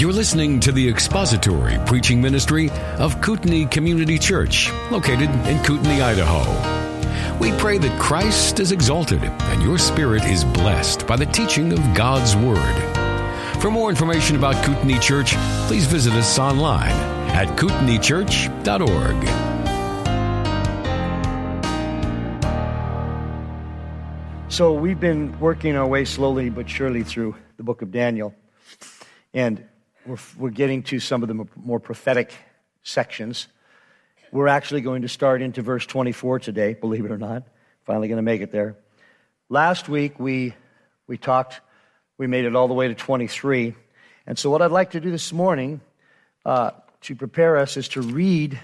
You're listening to the expository preaching ministry of Kootenai Community Church, located in Kootenai, Idaho. We pray that Christ is exalted and your spirit is blessed by the teaching of God's Word. For more information about Kootenai Church, please visit us online at kootenaichurch.org. So we've been working our way slowly but surely through the book of Daniel. And we're, we're getting to some of the more prophetic sections. We're actually going to start into verse 24 today, believe it or not. Finally going to make it there. Last week we, we talked, we made it all the way to 23. And so, what I'd like to do this morning uh, to prepare us is to read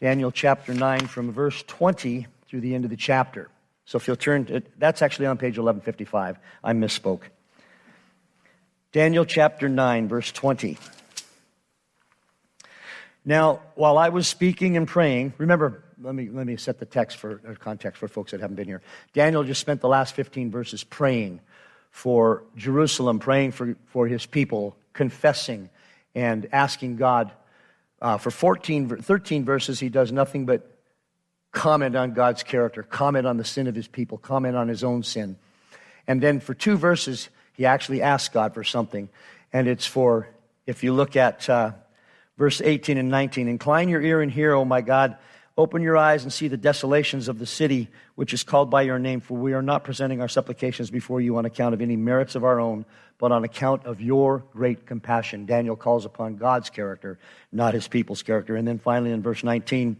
Daniel chapter 9 from verse 20 through the end of the chapter. So, if you'll turn to, that's actually on page 1155. I misspoke. Daniel chapter 9, verse 20. Now, while I was speaking and praying, remember, let me, let me set the text for context for folks that haven't been here. Daniel just spent the last 15 verses praying for Jerusalem, praying for, for his people, confessing and asking God. Uh, for 14, 13 verses, he does nothing but comment on God's character, comment on the sin of his people, comment on his own sin. And then for two verses, he actually asks God for something. And it's for, if you look at uh, verse 18 and 19, incline your ear and hear, O my God. Open your eyes and see the desolations of the city which is called by your name, for we are not presenting our supplications before you on account of any merits of our own, but on account of your great compassion. Daniel calls upon God's character, not his people's character. And then finally in verse 19,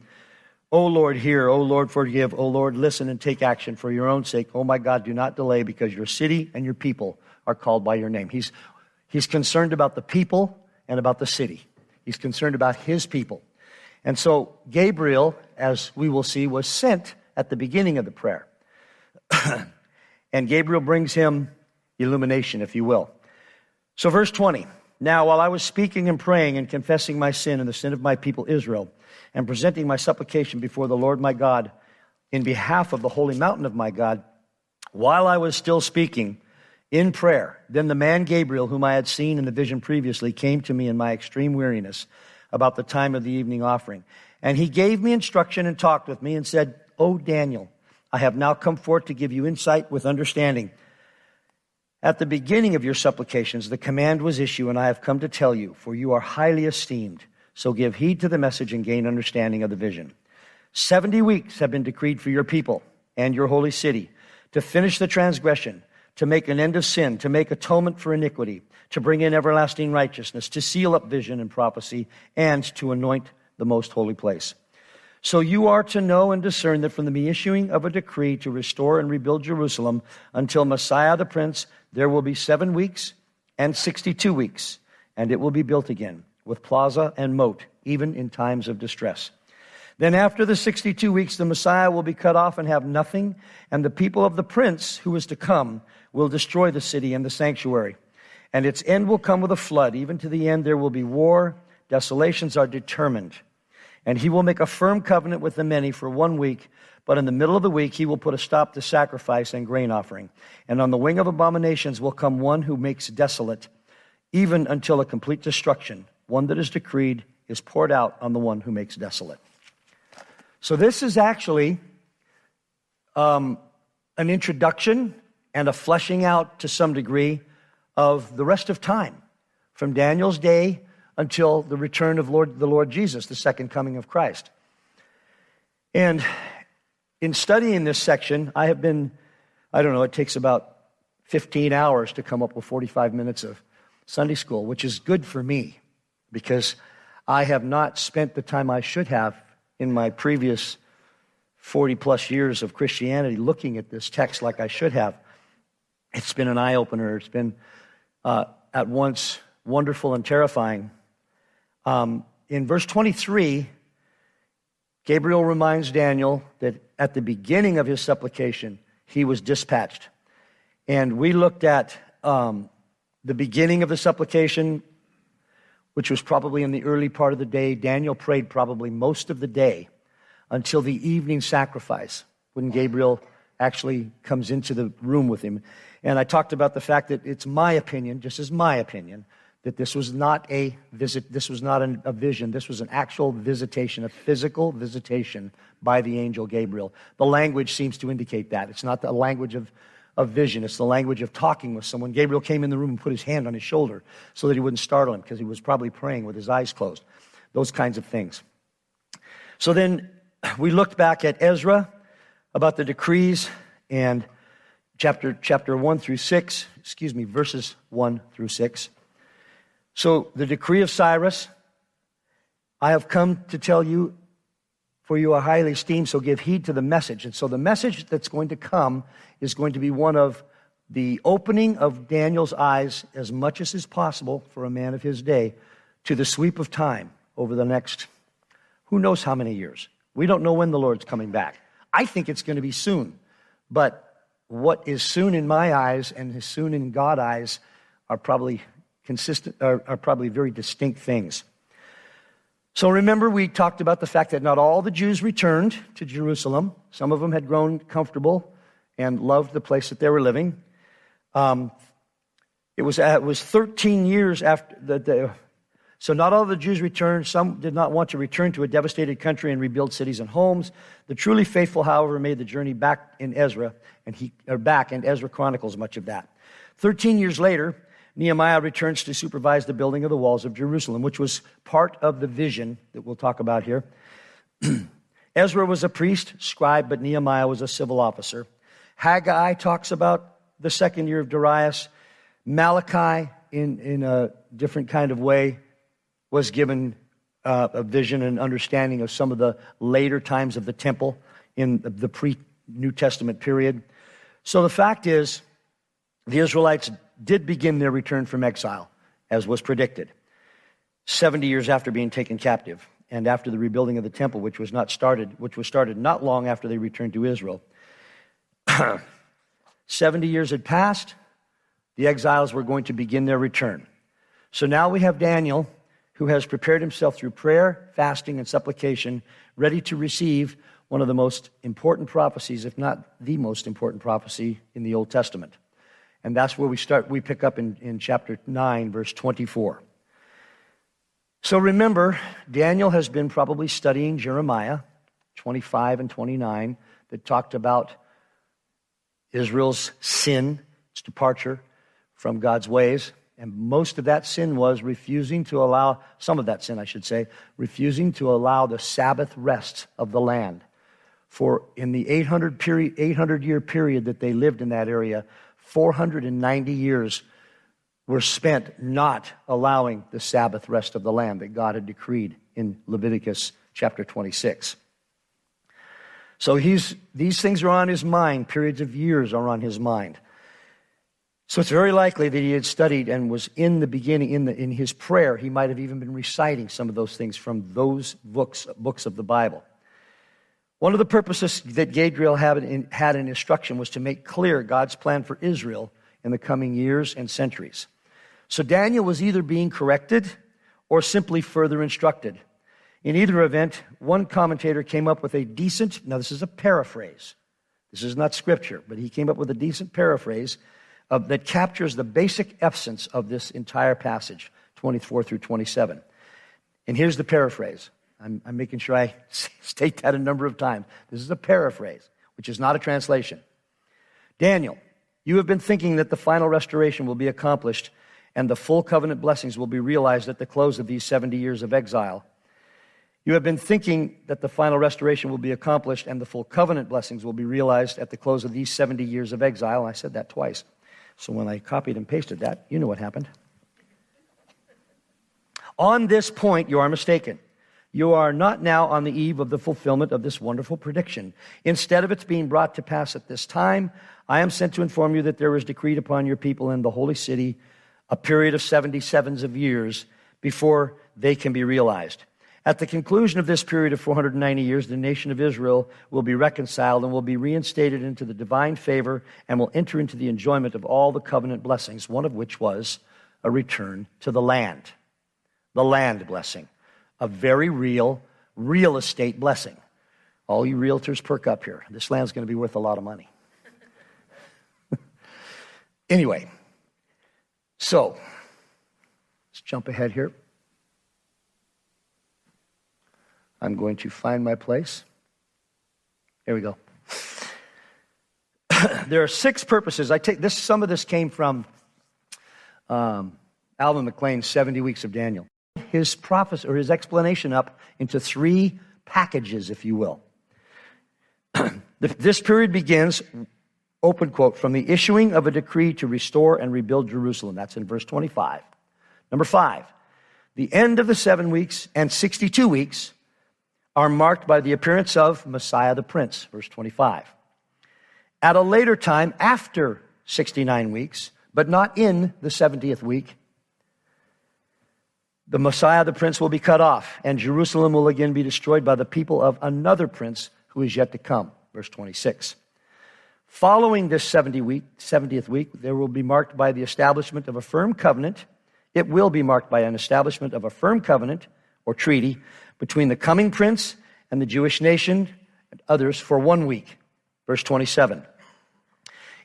O Lord, hear. O Lord, forgive. O Lord, listen and take action for your own sake. O my God, do not delay because your city and your people are called by your name. He's, he's concerned about the people and about the city. He's concerned about his people. And so Gabriel, as we will see, was sent at the beginning of the prayer. and Gabriel brings him illumination, if you will. So, verse 20. Now, while I was speaking and praying and confessing my sin and the sin of my people Israel, and presenting my supplication before the Lord my God in behalf of the holy mountain of my God, while I was still speaking, in prayer. Then the man Gabriel, whom I had seen in the vision previously, came to me in my extreme weariness about the time of the evening offering. And he gave me instruction and talked with me and said, O Daniel, I have now come forth to give you insight with understanding. At the beginning of your supplications, the command was issued, and I have come to tell you, for you are highly esteemed. So give heed to the message and gain understanding of the vision. Seventy weeks have been decreed for your people and your holy city to finish the transgression to make an end of sin, to make atonement for iniquity, to bring in everlasting righteousness, to seal up vision and prophecy, and to anoint the most holy place. So you are to know and discern that from the issuing of a decree to restore and rebuild Jerusalem until Messiah the Prince, there will be seven weeks and 62 weeks, and it will be built again with plaza and moat, even in times of distress. Then, after the 62 weeks, the Messiah will be cut off and have nothing, and the people of the prince who is to come will destroy the city and the sanctuary. And its end will come with a flood. Even to the end, there will be war. Desolations are determined. And he will make a firm covenant with the many for one week. But in the middle of the week, he will put a stop to sacrifice and grain offering. And on the wing of abominations will come one who makes desolate, even until a complete destruction. One that is decreed is poured out on the one who makes desolate. So, this is actually um, an introduction and a fleshing out to some degree of the rest of time, from Daniel's day until the return of Lord, the Lord Jesus, the second coming of Christ. And in studying this section, I have been, I don't know, it takes about 15 hours to come up with 45 minutes of Sunday school, which is good for me because I have not spent the time I should have in my previous 40 plus years of Christianity looking at this text like I should have. It's been an eye opener. It's been uh, at once wonderful and terrifying. Um, in verse 23, Gabriel reminds Daniel that at the beginning of his supplication, he was dispatched. And we looked at um, the beginning of the supplication, which was probably in the early part of the day. Daniel prayed probably most of the day until the evening sacrifice when Gabriel actually comes into the room with him. And I talked about the fact that it's my opinion, just as my opinion, that this was not a visit, this was not an, a vision, this was an actual visitation, a physical visitation by the angel Gabriel. The language seems to indicate that. It's not the language of, of vision, it's the language of talking with someone. Gabriel came in the room and put his hand on his shoulder so that he wouldn't startle him because he was probably praying with his eyes closed. Those kinds of things. So then we looked back at Ezra about the decrees and chapter, chapter 1 through 6, excuse me, verses 1 through 6. So the decree of Cyrus, I have come to tell you, for you are highly esteemed, so give heed to the message. And so the message that's going to come is going to be one of the opening of Daniel's eyes as much as is possible for a man of his day to the sweep of time over the next who knows how many years. We don't know when the Lord's coming back. I think it's going to be soon. But what is soon in my eyes and is soon in God's eyes are probably consistent, are, are probably very distinct things. So remember, we talked about the fact that not all the Jews returned to Jerusalem. Some of them had grown comfortable and loved the place that they were living. Um, it, was, uh, it was 13 years after the, the so not all the Jews returned. Some did not want to return to a devastated country and rebuild cities and homes. The truly faithful, however, made the journey back in Ezra, and he or back, and Ezra chronicles much of that. Thirteen years later, Nehemiah returns to supervise the building of the walls of Jerusalem, which was part of the vision that we'll talk about here. Ezra was a priest, scribe, but Nehemiah was a civil officer. Haggai talks about the second year of Darius. Malachi, in, in a different kind of way, was given uh, a vision and understanding of some of the later times of the temple in the pre New Testament period. So the fact is, the Israelites did begin their return from exile, as was predicted, 70 years after being taken captive and after the rebuilding of the temple, which was not started, which was started not long after they returned to Israel. 70 years had passed, the exiles were going to begin their return. So now we have Daniel, who has prepared himself through prayer, fasting, and supplication, ready to receive one of the most important prophecies, if not the most important prophecy in the Old Testament. And that's where we start, we pick up in, in chapter 9, verse 24. So remember, Daniel has been probably studying Jeremiah 25 and 29 that talked about Israel's sin, its departure from God's ways. And most of that sin was refusing to allow, some of that sin, I should say, refusing to allow the Sabbath rest of the land. For in the 800, period, 800 year period that they lived in that area, 490 years were spent not allowing the Sabbath rest of the land that God had decreed in Leviticus chapter 26. So he's, these things are on his mind. Periods of years are on his mind. So it's very likely that he had studied and was in the beginning, in, the, in his prayer, he might have even been reciting some of those things from those books, books of the Bible. One of the purposes that Gabriel had in, had in instruction was to make clear God's plan for Israel in the coming years and centuries. So Daniel was either being corrected or simply further instructed. In either event, one commentator came up with a decent, now this is a paraphrase. This is not scripture, but he came up with a decent paraphrase of, that captures the basic essence of this entire passage, 24 through 27. And here's the paraphrase I'm, I'm making sure I state that a number of times. This is a paraphrase, which is not a translation. Daniel, you have been thinking that the final restoration will be accomplished and the full covenant blessings will be realized at the close of these 70 years of exile. You have been thinking that the final restoration will be accomplished and the full covenant blessings will be realized at the close of these 70 years of exile. I said that twice. So when I copied and pasted that, you know what happened. On this point, you are mistaken. You are not now on the eve of the fulfillment of this wonderful prediction. Instead of its being brought to pass at this time, I am sent to inform you that there is decreed upon your people in the holy city a period of 77s of years before they can be realized. At the conclusion of this period of 490 years, the nation of Israel will be reconciled and will be reinstated into the divine favor and will enter into the enjoyment of all the covenant blessings, one of which was a return to the land. The land blessing a very real real estate blessing. All you realtors perk up here. This land's going to be worth a lot of money. anyway, so let's jump ahead here. I'm going to find my place. Here we go. there are six purposes. I take this. Some of this came from um, Alvin McClain's 70 Weeks of Daniel. His prophecy or his explanation up into three packages, if you will. this period begins, open quote, from the issuing of a decree to restore and rebuild Jerusalem. That's in verse 25. Number five, the end of the seven weeks and 62 weeks are marked by the appearance of Messiah the Prince, verse 25. At a later time, after 69 weeks, but not in the 70th week, the Messiah the Prince will be cut off, and Jerusalem will again be destroyed by the people of another prince who is yet to come, verse 26. Following this 70 week, 70th week, there will be marked by the establishment of a firm covenant. It will be marked by an establishment of a firm covenant or treaty between the coming prince and the Jewish nation and others for one week. Verse 27.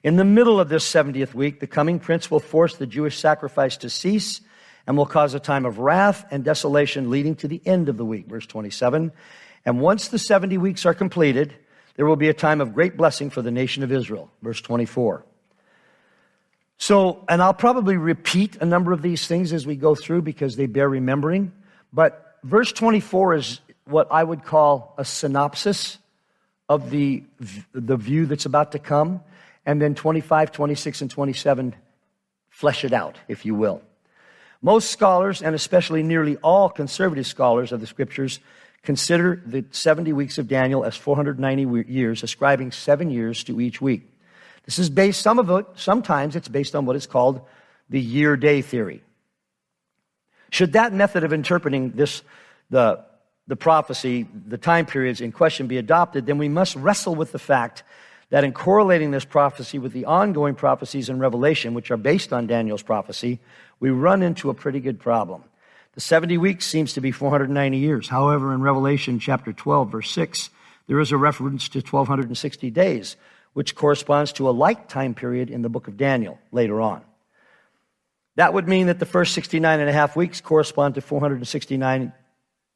In the middle of this 70th week, the coming prince will force the Jewish sacrifice to cease and will cause a time of wrath and desolation leading to the end of the week. Verse 27. And once the 70 weeks are completed, there will be a time of great blessing for the nation of Israel. Verse 24. So, and I'll probably repeat a number of these things as we go through because they bear remembering. But verse 24 is what I would call a synopsis of the, the view that's about to come. And then 25, 26, and 27 flesh it out, if you will. Most scholars, and especially nearly all conservative scholars of the scriptures, consider the 70 weeks of Daniel as 490 years, ascribing seven years to each week. This is based, some of it, sometimes it's based on what is called the year day theory. Should that method of interpreting this, the, the prophecy, the time periods in question be adopted, then we must wrestle with the fact that in correlating this prophecy with the ongoing prophecies in Revelation, which are based on Daniel's prophecy, we run into a pretty good problem. The 70 weeks seems to be 490 years. However, in Revelation chapter 12, verse 6, there is a reference to 1260 days, which corresponds to a like time period in the book of Daniel later on. That would mean that the first 69 and a half weeks correspond to 469,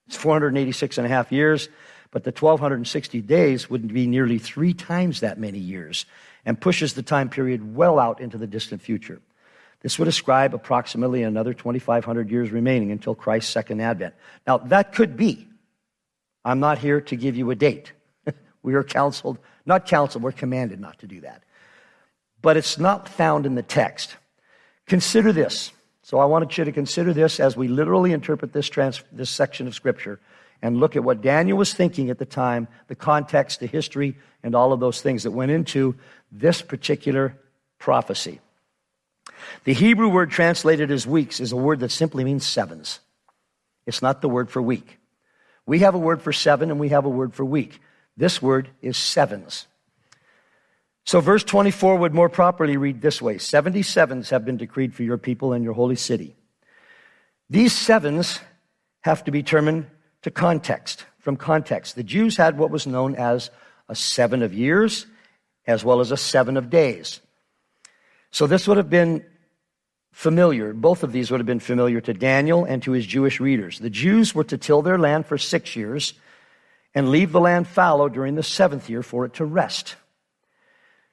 486 and a half years, but the 1260 days would be nearly three times that many years and pushes the time period well out into the distant future. This would ascribe approximately another 2,500 years remaining until Christ's second advent. Now, that could be. I'm not here to give you a date. we are counseled, not counseled, we're commanded not to do that. But it's not found in the text. Consider this. So I wanted you to consider this as we literally interpret this, trans- this section of Scripture and look at what Daniel was thinking at the time, the context, the history, and all of those things that went into this particular prophecy. The Hebrew word translated as weeks is a word that simply means sevens. It's not the word for week. We have a word for seven and we have a word for week. This word is sevens. So, verse 24 would more properly read this way 70 sevens have been decreed for your people and your holy city. These sevens have to be determined to context, from context. The Jews had what was known as a seven of years as well as a seven of days. So, this would have been familiar. Both of these would have been familiar to Daniel and to his Jewish readers. The Jews were to till their land for six years and leave the land fallow during the seventh year for it to rest.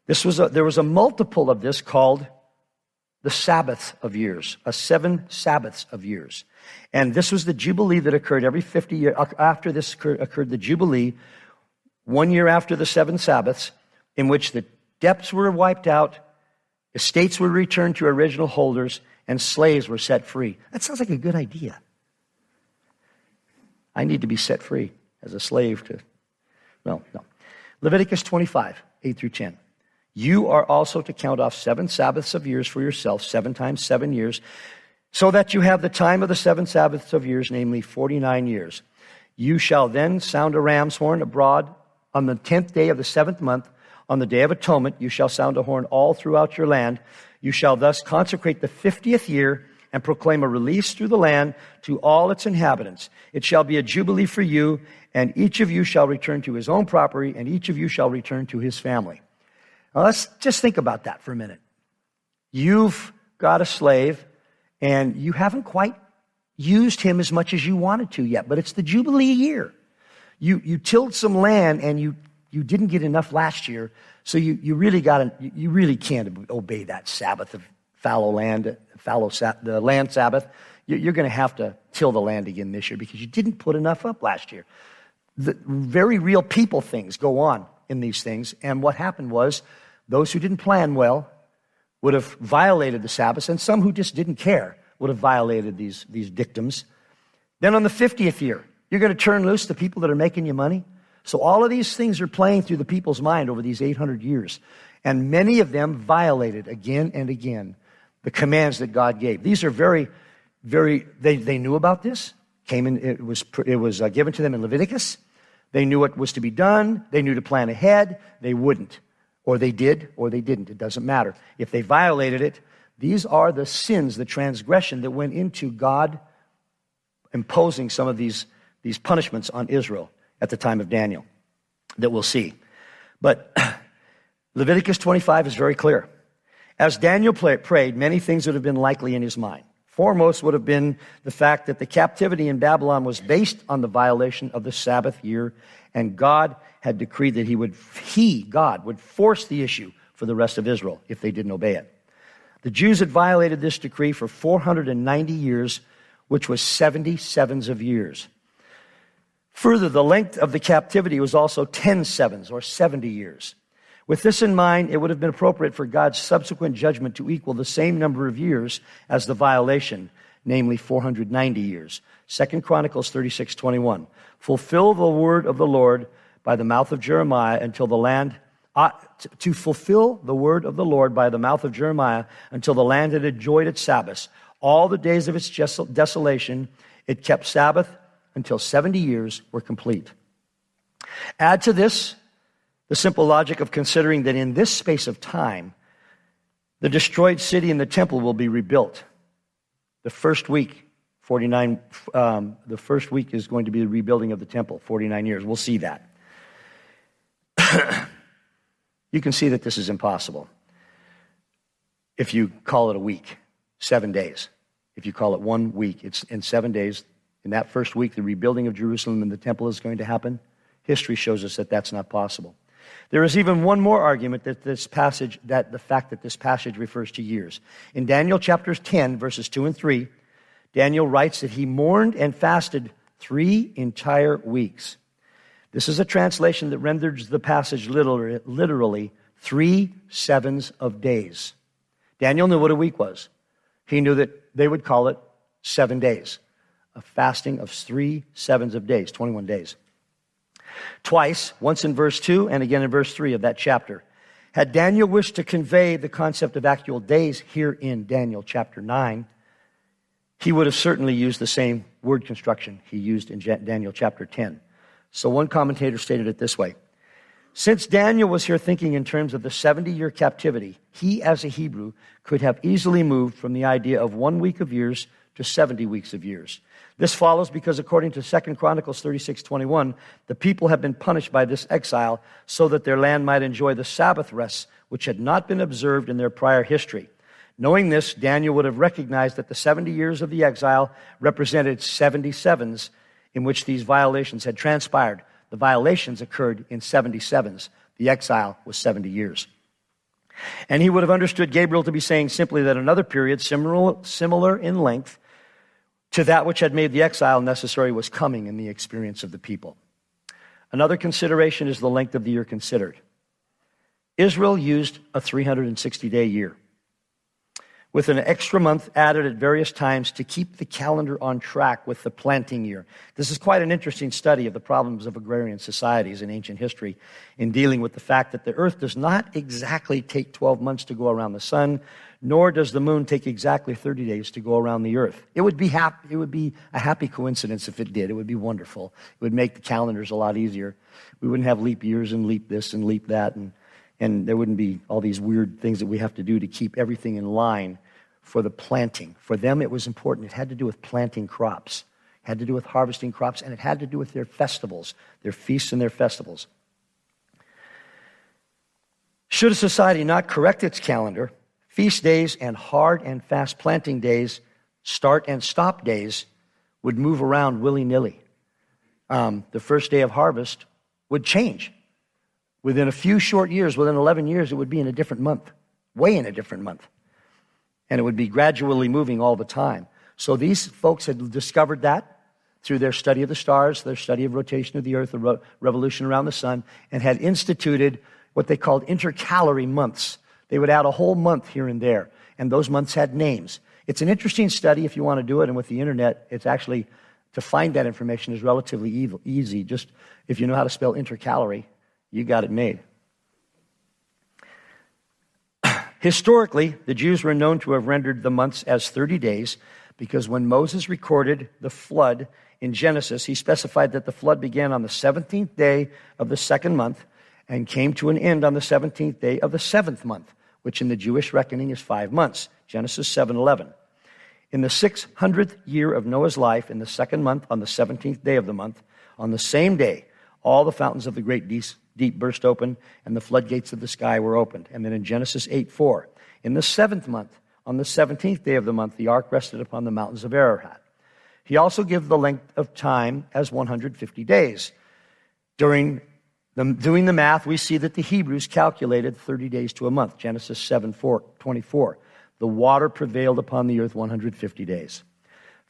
This was a, there was a multiple of this called the Sabbath of years, a seven Sabbaths of years. And this was the Jubilee that occurred every 50 years. Uh, after this occurred, occurred the Jubilee, one year after the seven Sabbaths, in which the debts were wiped out, estates were returned to original holders, and slaves were set free. That sounds like a good idea. I need to be set free as a slave to, well, no. Leviticus 25, 8 through 10. You are also to count off seven Sabbaths of years for yourself, seven times seven years, so that you have the time of the seven Sabbaths of years, namely 49 years. You shall then sound a ram's horn abroad on the tenth day of the seventh month. On the day of atonement, you shall sound a horn all throughout your land. You shall thus consecrate the fiftieth year and proclaim a release through the land to all its inhabitants. It shall be a jubilee for you, and each of you shall return to his own property, and each of you shall return to his family. Now let's just think about that for a minute. You've got a slave and you haven't quite used him as much as you wanted to yet, but it's the Jubilee year. You, you tilled some land and you, you didn't get enough last year, so you, you really got you really can't obey that Sabbath of fallow land, fallow, the land Sabbath. You're going to have to till the land again this year because you didn't put enough up last year. The very real people things go on in these things. And what happened was those who didn't plan well would have violated the Sabbath, and some who just didn't care would have violated these, these dictums. Then on the 50th year, you're going to turn loose the people that are making you money. So all of these things are playing through the people's mind over these 800 years. And many of them violated again and again the commands that God gave. These are very, very, they, they knew about this. Came in, it was, it was uh, given to them in Leviticus. They knew what was to be done. They knew to plan ahead. They wouldn't. Or they did, or they didn't. It doesn't matter. If they violated it, these are the sins, the transgression that went into God imposing some of these, these punishments on Israel at the time of Daniel that we'll see. But Leviticus 25 is very clear. As Daniel prayed, many things would have been likely in his mind. Foremost would have been the fact that the captivity in Babylon was based on the violation of the Sabbath year, and God had decreed that he would, he, God, would force the issue for the rest of Israel if they didn't obey it. The Jews had violated this decree for 490 years, which was 70 sevens of years. Further, the length of the captivity was also 10 sevens, or 70 years. With this in mind, it would have been appropriate for God's subsequent judgment to equal the same number of years as the violation, namely 490 years. Second Chronicles 36:21. Fulfill the word of the Lord by the mouth of Jeremiah until the land uh, to fulfill the word of the Lord by the mouth of Jeremiah until the land had enjoyed its Sabbaths. All the days of its desolation, it kept Sabbath until 70 years were complete. Add to this the simple logic of considering that in this space of time, the destroyed city and the temple will be rebuilt. The first week, 49, um, the first week is going to be the rebuilding of the temple, 49 years. We'll see that. you can see that this is impossible if you call it a week, seven days. If you call it one week, it's in seven days. In that first week, the rebuilding of Jerusalem and the temple is going to happen. History shows us that that's not possible. There is even one more argument that this passage, that the fact that this passage refers to years. In Daniel chapters 10, verses 2 and 3, Daniel writes that he mourned and fasted three entire weeks. This is a translation that renders the passage literally three sevens of days. Daniel knew what a week was. He knew that they would call it seven days, a fasting of three sevens of days, 21 days. Twice, once in verse 2 and again in verse 3 of that chapter. Had Daniel wished to convey the concept of actual days here in Daniel chapter 9, he would have certainly used the same word construction he used in Daniel chapter 10. So one commentator stated it this way Since Daniel was here thinking in terms of the 70 year captivity, he, as a Hebrew, could have easily moved from the idea of one week of years to 70 weeks of years. This follows because according to 2 Chronicles 36:21, the people have been punished by this exile so that their land might enjoy the Sabbath rests which had not been observed in their prior history. Knowing this, Daniel would have recognized that the 70 years of the exile represented 77s in which these violations had transpired. The violations occurred in 77s. The exile was 70 years. And he would have understood Gabriel to be saying simply that another period, similar, similar in length, to that which had made the exile necessary was coming in the experience of the people. Another consideration is the length of the year considered. Israel used a 360 day year with an extra month added at various times to keep the calendar on track with the planting year. This is quite an interesting study of the problems of agrarian societies in ancient history in dealing with the fact that the earth does not exactly take 12 months to go around the sun, nor does the moon take exactly 30 days to go around the earth. It would be, happy, it would be a happy coincidence if it did. It would be wonderful. It would make the calendars a lot easier. We wouldn't have leap years and leap this and leap that, and, and there wouldn't be all these weird things that we have to do to keep everything in line for the planting. For them, it was important. It had to do with planting crops, it had to do with harvesting crops, and it had to do with their festivals, their feasts and their festivals. Should a society not correct its calendar, Feast days and hard and fast planting days, start and stop days, would move around willy nilly. Um, the first day of harvest would change. Within a few short years, within 11 years, it would be in a different month, way in a different month. And it would be gradually moving all the time. So these folks had discovered that through their study of the stars, their study of rotation of the earth, the revolution around the sun, and had instituted what they called intercalary months. They would add a whole month here and there, and those months had names. It's an interesting study if you want to do it, and with the internet, it's actually to find that information is relatively easy. Just if you know how to spell intercalary, you got it made. Historically, the Jews were known to have rendered the months as 30 days because when Moses recorded the flood in Genesis, he specified that the flood began on the 17th day of the second month and came to an end on the 17th day of the seventh month, which in the Jewish reckoning is five months. Genesis 7:11. In the 600th year of Noah's life, in the second month, on the 17th day of the month, on the same day, all the fountains of the great deep burst open, and the floodgates of the sky were opened. And then in Genesis 8 4, in the seventh month, on the 17th day of the month, the ark rested upon the mountains of Ararat. He also gives the length of time as 150 days. During the, doing the math, we see that the Hebrews calculated 30 days to a month. Genesis 7 4, 24. The water prevailed upon the earth 150 days.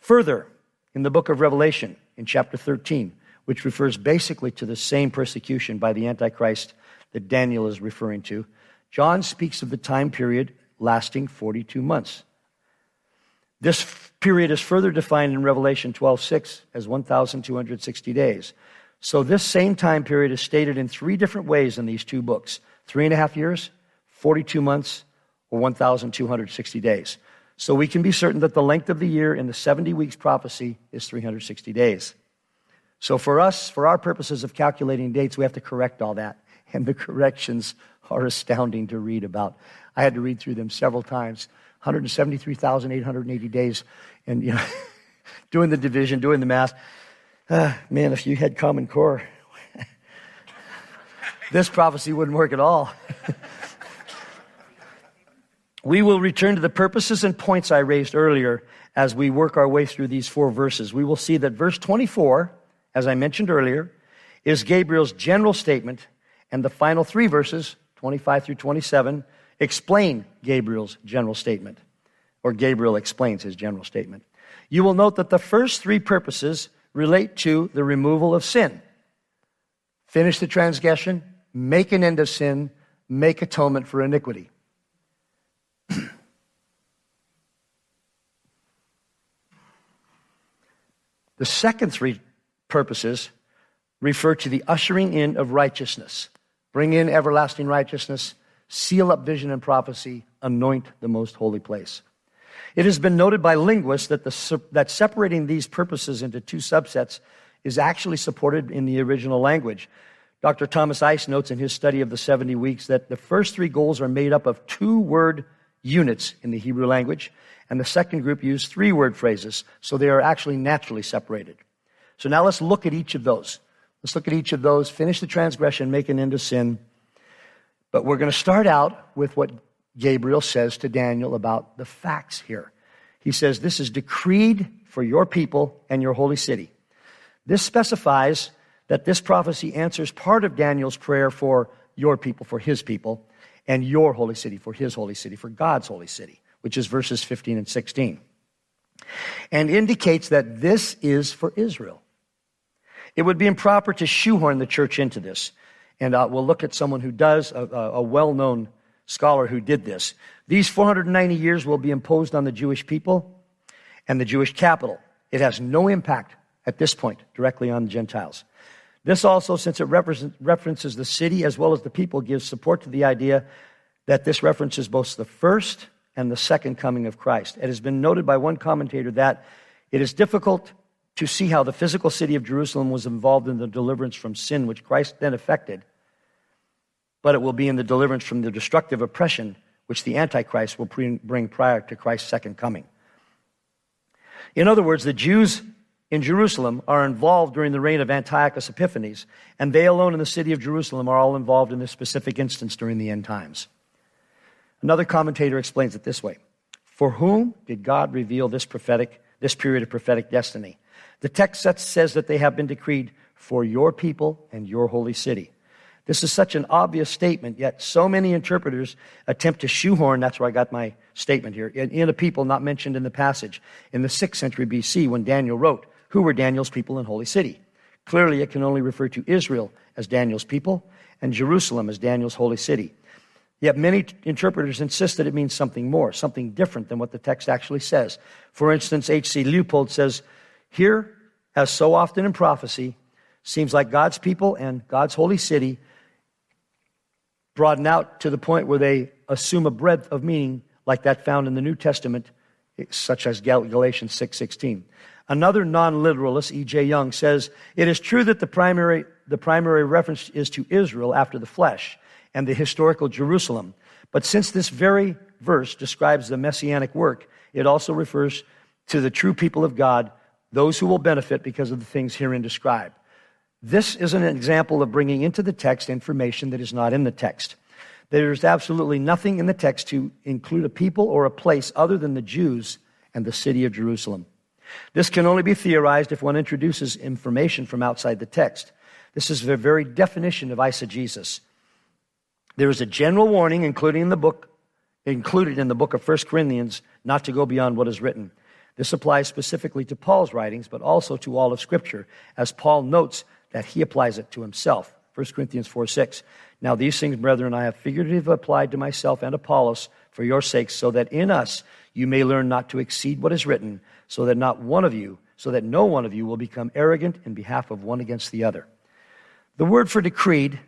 Further, in the book of Revelation, in chapter 13, which refers basically to the same persecution by the Antichrist that Daniel is referring to, John speaks of the time period lasting 42 months. This period is further defined in Revelation 12:6 as 1,260 days. So this same time period is stated in three different ways in these two books: three and a half years, 42 months, or 1,260 days. So we can be certain that the length of the year in the 70 weeks prophecy is 360 days. So for us, for our purposes of calculating dates, we have to correct all that. And the corrections are astounding to read about. I had to read through them several times. 173,880 days. And, you know, doing the division, doing the math. Uh, man, if you had Common Core, this prophecy wouldn't work at all. we will return to the purposes and points I raised earlier as we work our way through these four verses. We will see that verse 24, as I mentioned earlier, is Gabriel's general statement, and the final three verses, 25 through 27, explain Gabriel's general statement, or Gabriel explains his general statement. You will note that the first three purposes relate to the removal of sin finish the transgression, make an end of sin, make atonement for iniquity. the second three purposes refer to the ushering in of righteousness. Bring in everlasting righteousness, seal up vision and prophecy, anoint the most holy place. It has been noted by linguists that, the, that separating these purposes into two subsets is actually supported in the original language. Dr. Thomas Ice notes in his study of the 70 weeks that the first three goals are made up of two word units in the Hebrew language, and the second group use three word phrases, so they are actually naturally separated. So now let's look at each of those. Let's look at each of those, finish the transgression, make an end of sin, but we're going to start out with what Gabriel says to Daniel about the facts here. He says, This is decreed for your people and your holy city. This specifies that this prophecy answers part of Daniel's prayer for your people, for his people, and your holy city, for his holy city, for God's holy city, which is verses 15 and 16, and indicates that this is for Israel. It would be improper to shoehorn the church into this. And uh, we'll look at someone who does, a, a well known scholar who did this. These 490 years will be imposed on the Jewish people and the Jewish capital. It has no impact at this point directly on the Gentiles. This also, since it references the city as well as the people, gives support to the idea that this references both the first and the second coming of Christ. It has been noted by one commentator that it is difficult to see how the physical city of Jerusalem was involved in the deliverance from sin, which Christ then effected, but it will be in the deliverance from the destructive oppression which the Antichrist will bring prior to Christ's second coming. In other words, the Jews in Jerusalem are involved during the reign of Antiochus Epiphanes, and they alone in the city of Jerusalem are all involved in this specific instance during the end times. Another commentator explains it this way For whom did God reveal this prophetic, this period of prophetic destiny? The text says that they have been decreed for your people and your holy city. This is such an obvious statement, yet so many interpreters attempt to shoehorn, that's where I got my statement here, in, in a people not mentioned in the passage in the 6th century BC when Daniel wrote, Who were Daniel's people in holy city? Clearly, it can only refer to Israel as Daniel's people and Jerusalem as Daniel's holy city. Yet many interpreters insist that it means something more, something different than what the text actually says. For instance, H.C. Leupold says, Here, as so often in prophecy, seems like God's people and God's holy city broaden out to the point where they assume a breadth of meaning like that found in the New Testament, such as Galatians 6.16. Another non-literalist, E.J. Young, says, It is true that the primary, the primary reference is to Israel after the flesh and the historical Jerusalem. But since this very verse describes the messianic work, it also refers to the true people of God, those who will benefit because of the things herein described. This is an example of bringing into the text information that is not in the text. There's absolutely nothing in the text to include a people or a place other than the Jews and the city of Jerusalem. This can only be theorized if one introduces information from outside the text. This is the very definition of eisegesis. There is a general warning, including in the book, included in the book of 1 Corinthians, not to go beyond what is written. This applies specifically to Paul's writings, but also to all of Scripture, as Paul notes that he applies it to himself. 1 Corinthians 4 6. Now, these things, brethren, I have figuratively applied to myself and Apollos for your sakes, so that in us you may learn not to exceed what is written, so that not one of you, so that no one of you will become arrogant in behalf of one against the other. The word for decreed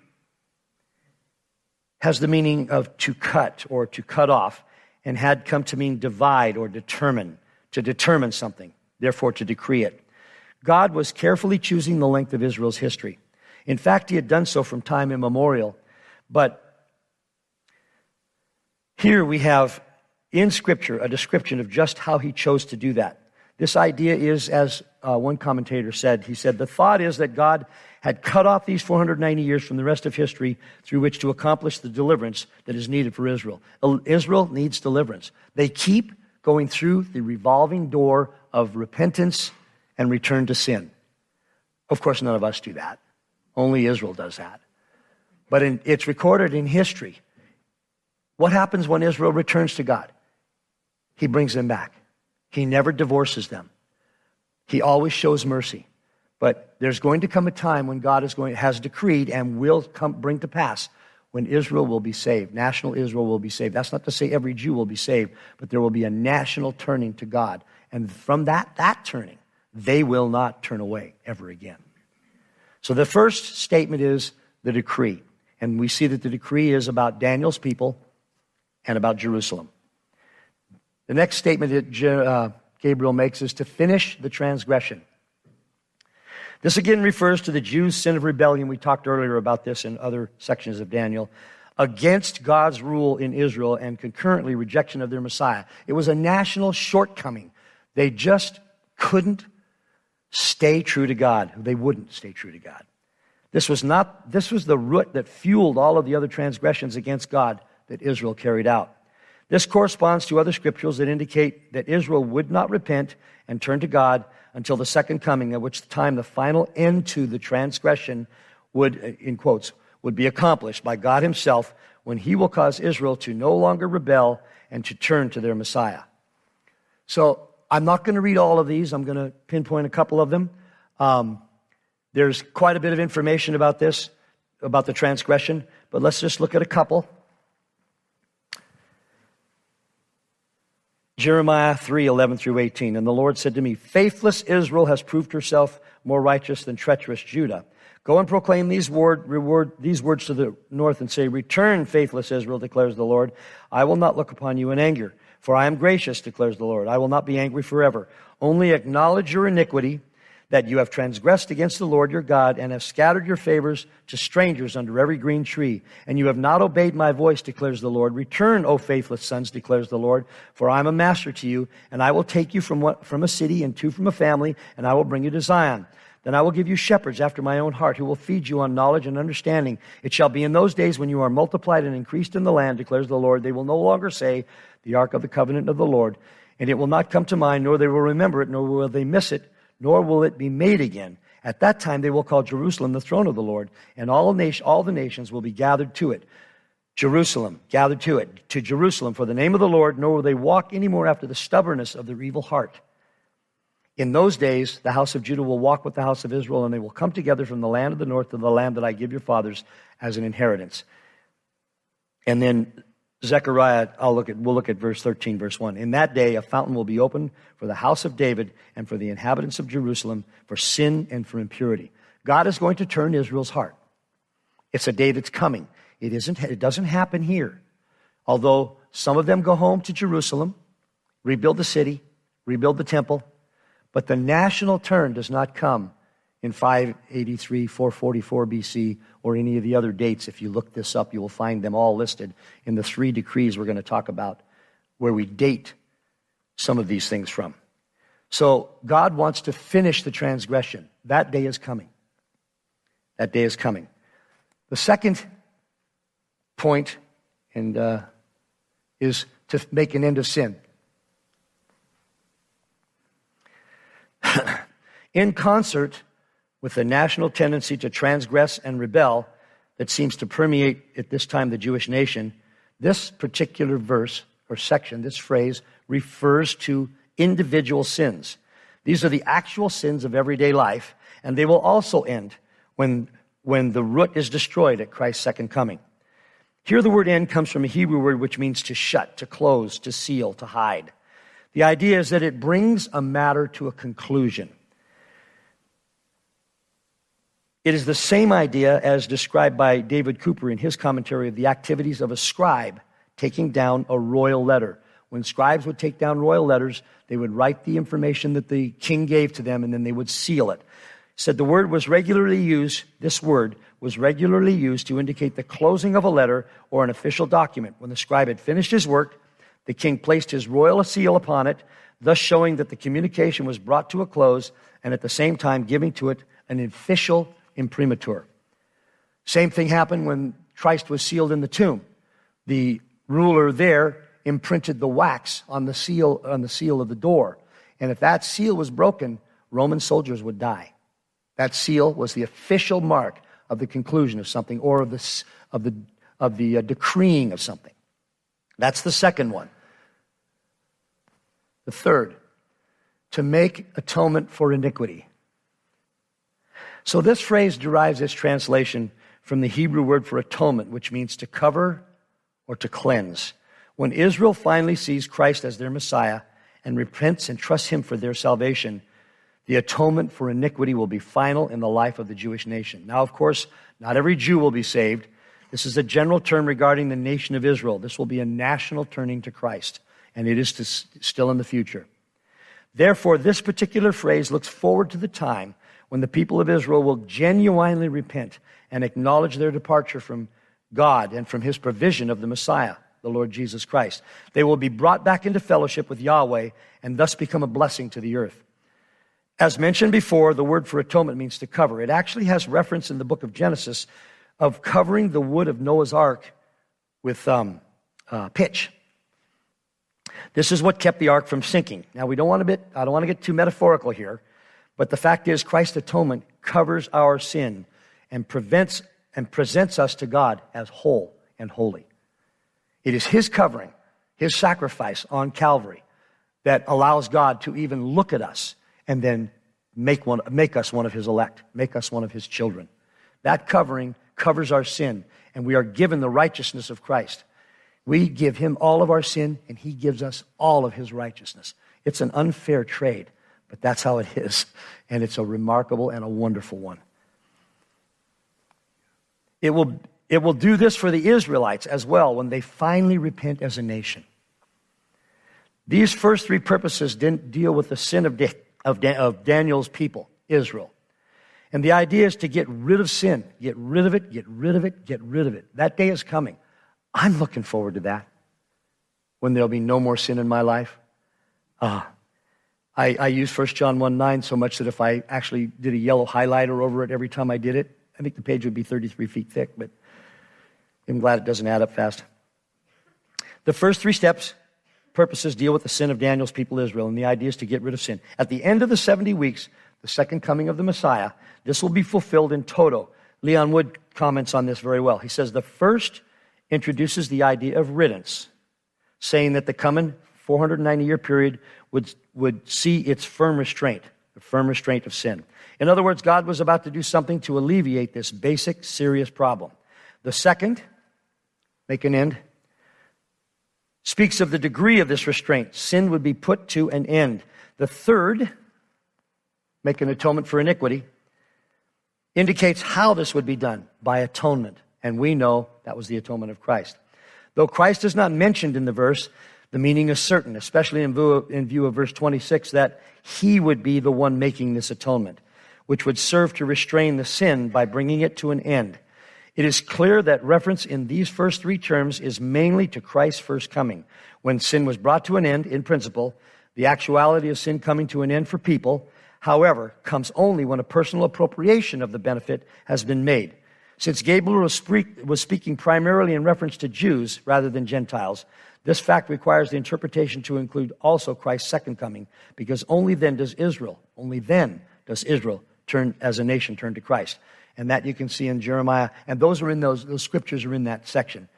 has the meaning of to cut or to cut off and had come to mean divide or determine, to determine something, therefore to decree it. God was carefully choosing the length of Israel's history. In fact, he had done so from time immemorial. But here we have in Scripture a description of just how he chose to do that. This idea is, as uh, one commentator said, he said, the thought is that God had cut off these 490 years from the rest of history through which to accomplish the deliverance that is needed for Israel. Israel needs deliverance. They keep going through the revolving door of repentance and return to sin. Of course, none of us do that. Only Israel does that. But in, it's recorded in history. What happens when Israel returns to God? He brings them back. He never divorces them. He always shows mercy. But there's going to come a time when God is going, has decreed and will come, bring to pass when Israel will be saved. National Israel will be saved. That's not to say every Jew will be saved, but there will be a national turning to God. And from that, that turning, they will not turn away ever again. So the first statement is the decree. And we see that the decree is about Daniel's people and about Jerusalem. The next statement that uh, Gabriel makes is to finish the transgression. This again refers to the Jews' sin of rebellion. We talked earlier about this in other sections of Daniel. Against God's rule in Israel and concurrently rejection of their Messiah. It was a national shortcoming. They just couldn't stay true to God. They wouldn't stay true to God. This was not, this was the root that fueled all of the other transgressions against God that Israel carried out. This corresponds to other scriptures that indicate that Israel would not repent and turn to God until the second coming, at which time the final end to the transgression would, in quotes, would be accomplished by God Himself when He will cause Israel to no longer rebel and to turn to their Messiah. So I'm not going to read all of these. I'm going to pinpoint a couple of them. Um, there's quite a bit of information about this, about the transgression, but let's just look at a couple. Jeremiah 3 11 through 18. And the Lord said to me, Faithless Israel has proved herself more righteous than treacherous Judah. Go and proclaim these, word, reward, these words to the north and say, Return, faithless Israel, declares the Lord. I will not look upon you in anger, for I am gracious, declares the Lord. I will not be angry forever. Only acknowledge your iniquity that you have transgressed against the Lord your God and have scattered your favors to strangers under every green tree. And you have not obeyed my voice, declares the Lord. Return, O faithless sons, declares the Lord, for I am a master to you, and I will take you from, what, from a city and two from a family, and I will bring you to Zion. Then I will give you shepherds after my own heart who will feed you on knowledge and understanding. It shall be in those days when you are multiplied and increased in the land, declares the Lord. They will no longer say, the ark of the covenant of the Lord. And it will not come to mind, nor they will remember it, nor will they miss it nor will it be made again. At that time, they will call Jerusalem the throne of the Lord, and all, nation, all the nations will be gathered to it. Jerusalem, gathered to it, to Jerusalem for the name of the Lord, nor will they walk any more after the stubbornness of their evil heart. In those days, the house of Judah will walk with the house of Israel, and they will come together from the land of the north to the land that I give your fathers as an inheritance. And then Zechariah, I'll look at, we'll look at verse 13, verse 1. In that day, a fountain will be opened for the house of David and for the inhabitants of Jerusalem for sin and for impurity. God is going to turn Israel's heart. It's a day that's coming. It, isn't, it doesn't happen here. Although some of them go home to Jerusalem, rebuild the city, rebuild the temple, but the national turn does not come in 583, 444 BC, or any of the other dates. If you look this up, you will find them all listed in the three decrees we're going to talk about, where we date some of these things from. So God wants to finish the transgression. That day is coming. That day is coming. The second point and uh, is to make an end of sin. in concert with the national tendency to transgress and rebel that seems to permeate at this time the Jewish nation, this particular verse or section, this phrase, refers to individual sins. These are the actual sins of everyday life, and they will also end when, when the root is destroyed at Christ's second coming. Here, the word end comes from a Hebrew word which means to shut, to close, to seal, to hide. The idea is that it brings a matter to a conclusion. It is the same idea as described by David Cooper in his commentary of the activities of a scribe taking down a royal letter. When scribes would take down royal letters, they would write the information that the king gave to them and then they would seal it. Said the word was regularly used, this word was regularly used to indicate the closing of a letter or an official document. When the scribe had finished his work, the king placed his royal seal upon it, thus showing that the communication was brought to a close and at the same time giving to it an official imprimatur. Same thing happened when Christ was sealed in the tomb. The ruler there imprinted the wax on the seal on the seal of the door. And if that seal was broken, Roman soldiers would die. That seal was the official mark of the conclusion of something or of the, of the, of the uh, decreeing of something. That's the second one. The third, to make atonement for iniquity. So this phrase derives its translation from the Hebrew word for atonement, which means to cover or to cleanse. When Israel finally sees Christ as their Messiah and repents and trusts Him for their salvation, the atonement for iniquity will be final in the life of the Jewish nation. Now, of course, not every Jew will be saved. This is a general term regarding the nation of Israel. This will be a national turning to Christ and it is to, still in the future. Therefore, this particular phrase looks forward to the time when the people of Israel will genuinely repent and acknowledge their departure from God and from his provision of the Messiah, the Lord Jesus Christ. They will be brought back into fellowship with Yahweh and thus become a blessing to the earth. As mentioned before, the word for atonement means to cover. It actually has reference in the book of Genesis of covering the wood of Noah's ark with um, uh, pitch. This is what kept the ark from sinking. Now, we don't want to bit, I don't want to get too metaphorical here, but the fact is, Christ's atonement covers our sin and prevents and presents us to God as whole and holy. It is His covering, His sacrifice on Calvary, that allows God to even look at us and then make, one, make us one of His elect, make us one of His children. That covering covers our sin, and we are given the righteousness of Christ. We give him all of our sin, and he gives us all of his righteousness. It's an unfair trade, but that's how it is. And it's a remarkable and a wonderful one. It will, it will do this for the Israelites as well when they finally repent as a nation. These first three purposes didn't deal with the sin of, of, of Daniel's people, Israel. And the idea is to get rid of sin. Get rid of it, get rid of it, get rid of it. That day is coming. I'm looking forward to that when there'll be no more sin in my life. Uh, I, I use 1 John 1 9 so much that if I actually did a yellow highlighter over it every time I did it, I think the page would be 33 feet thick, but I'm glad it doesn't add up fast. The first three steps, purposes deal with the sin of Daniel's people Israel, and the idea is to get rid of sin. At the end of the 70 weeks, the second coming of the Messiah, this will be fulfilled in toto. Leon Wood comments on this very well. He says the first introduces the idea of riddance, saying that the coming 490 year period would, would see its firm restraint, the firm restraint of sin. In other words, God was about to do something to alleviate this basic, serious problem. The second, make an end, speaks of the degree of this restraint. Sin would be put to an end. The third, make an atonement for iniquity, indicates how this would be done by atonement. And we know that was the atonement of Christ. Though Christ is not mentioned in the verse, the meaning is certain, especially in view, of, in view of verse 26, that he would be the one making this atonement, which would serve to restrain the sin by bringing it to an end. It is clear that reference in these first three terms is mainly to Christ's first coming, when sin was brought to an end in principle. The actuality of sin coming to an end for people, however, comes only when a personal appropriation of the benefit has been made. Since Gabriel was, speak, was speaking primarily in reference to Jews rather than Gentiles, this fact requires the interpretation to include also Christ's second coming, because only then does Israel, only then does Israel turn as a nation turn to Christ. And that you can see in Jeremiah, and those are in those, those scriptures are in that section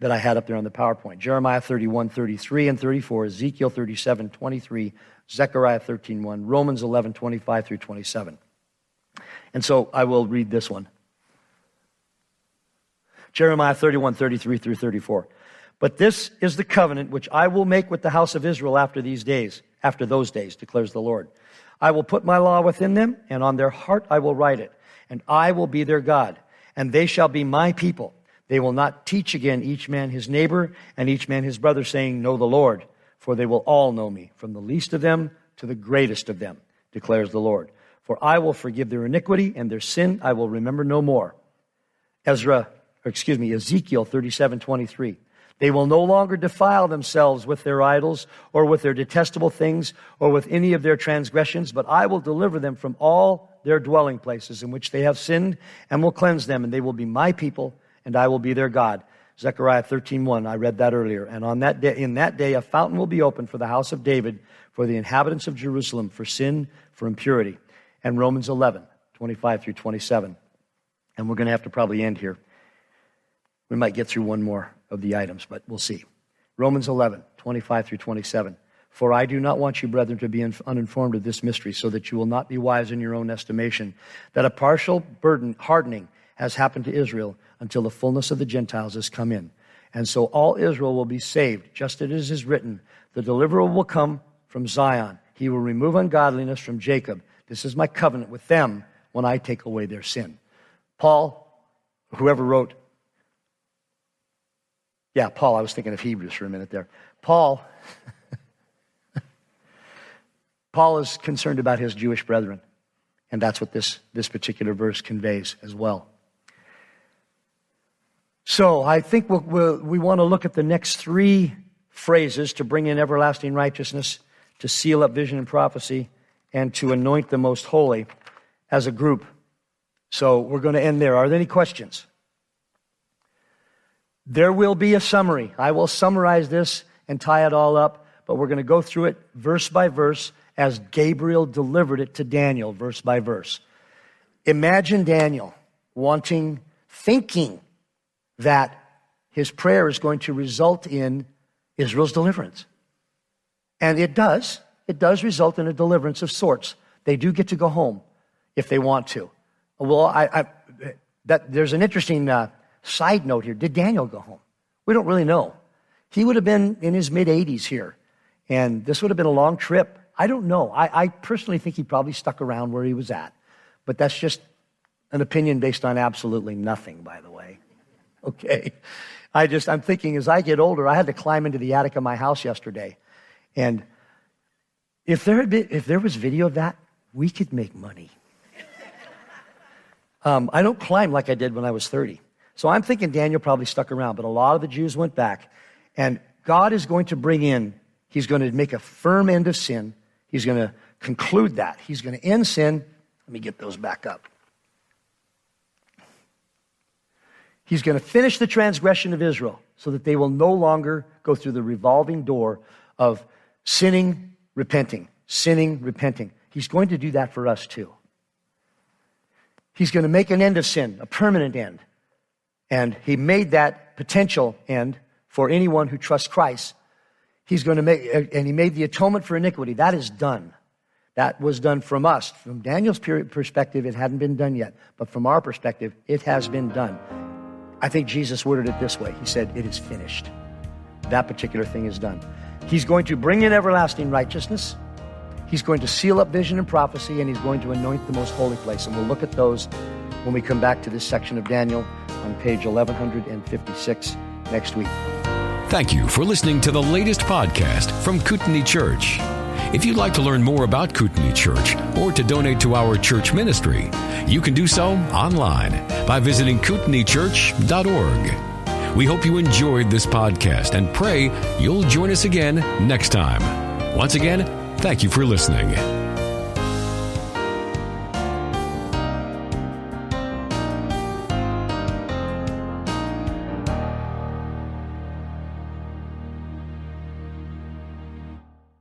that I had up there on the PowerPoint. Jeremiah 31, 33 and 34, Ezekiel 37, 23, Zechariah 13, 1, Romans 11, 25 through 27. And so I will read this one. Jeremiah 31, 33 through 34. But this is the covenant which I will make with the house of Israel after these days, after those days, declares the Lord. I will put my law within them, and on their heart I will write it, and I will be their God, and they shall be my people. They will not teach again each man his neighbor and each man his brother, saying, Know the Lord, for they will all know me, from the least of them to the greatest of them, declares the Lord. For I will forgive their iniquity, and their sin I will remember no more. Ezra excuse me, Ezekiel 37 23. They will no longer defile themselves with their idols or with their detestable things or with any of their transgressions, but I will deliver them from all their dwelling places in which they have sinned and will cleanse them, and they will be my people, and I will be their God. Zechariah 13:1, I read that earlier. And on that day, in that day, a fountain will be opened for the house of David, for the inhabitants of Jerusalem, for sin, for impurity. And Romans 11, 25 through 27. And we're going to have to probably end here. We might get through one more of the items, but we'll see. Romans 11, 25 through 27. For I do not want you, brethren, to be uninformed of this mystery, so that you will not be wise in your own estimation, that a partial burden hardening has happened to Israel until the fullness of the Gentiles has come in. And so all Israel will be saved, just as it is written, the deliverer will come from Zion. He will remove ungodliness from Jacob. This is my covenant with them when I take away their sin. Paul, whoever wrote yeah, Paul. I was thinking of Hebrews for a minute there. Paul. Paul is concerned about his Jewish brethren. And that's what this, this particular verse conveys as well. So I think we'll, we'll, we want to look at the next three phrases to bring in everlasting righteousness, to seal up vision and prophecy, and to anoint the most holy as a group. So we're going to end there. Are there any questions? There will be a summary. I will summarize this and tie it all up, but we're going to go through it verse by verse as Gabriel delivered it to Daniel, verse by verse. Imagine Daniel wanting, thinking that his prayer is going to result in Israel's deliverance. And it does. It does result in a deliverance of sorts. They do get to go home if they want to. Well, I, I that, there's an interesting uh, Side note here Did Daniel go home? We don't really know. He would have been in his mid 80s here, and this would have been a long trip. I don't know. I, I, personally think he probably stuck around where he was at, but that's just an opinion based on absolutely nothing, by the way. Okay. I just, I'm thinking as I get older, I had to climb into the attic of my house yesterday. And if there, had been, if there was video of that, we could make money. Um, I don't climb like I did when I was 30. So I'm thinking Daniel probably stuck around, but a lot of the Jews went back. And God is going to bring in, He's going to make a firm end of sin. He's going to conclude that. He's going to end sin. Let me get those back up. He's going to finish the transgression of Israel so that they will no longer go through the revolving door of sinning, repenting, sinning, repenting. He's going to do that for us too. He's going to make an end of sin, a permanent end. And he made that potential end for anyone who trusts Christ. He's going to make, and he made the atonement for iniquity. That is done. That was done from us. From Daniel's perspective, it hadn't been done yet. But from our perspective, it has been done. I think Jesus worded it this way He said, It is finished. That particular thing is done. He's going to bring in everlasting righteousness. He's going to seal up vision and prophecy, and he's going to anoint the most holy place. And we'll look at those when we come back to this section of Daniel on page 1156 next week. Thank you for listening to the latest podcast from Kootenai Church. If you'd like to learn more about Kootenai Church or to donate to our church ministry, you can do so online by visiting kootenaichurch.org. We hope you enjoyed this podcast and pray you'll join us again next time. Once again, Thank you for listening.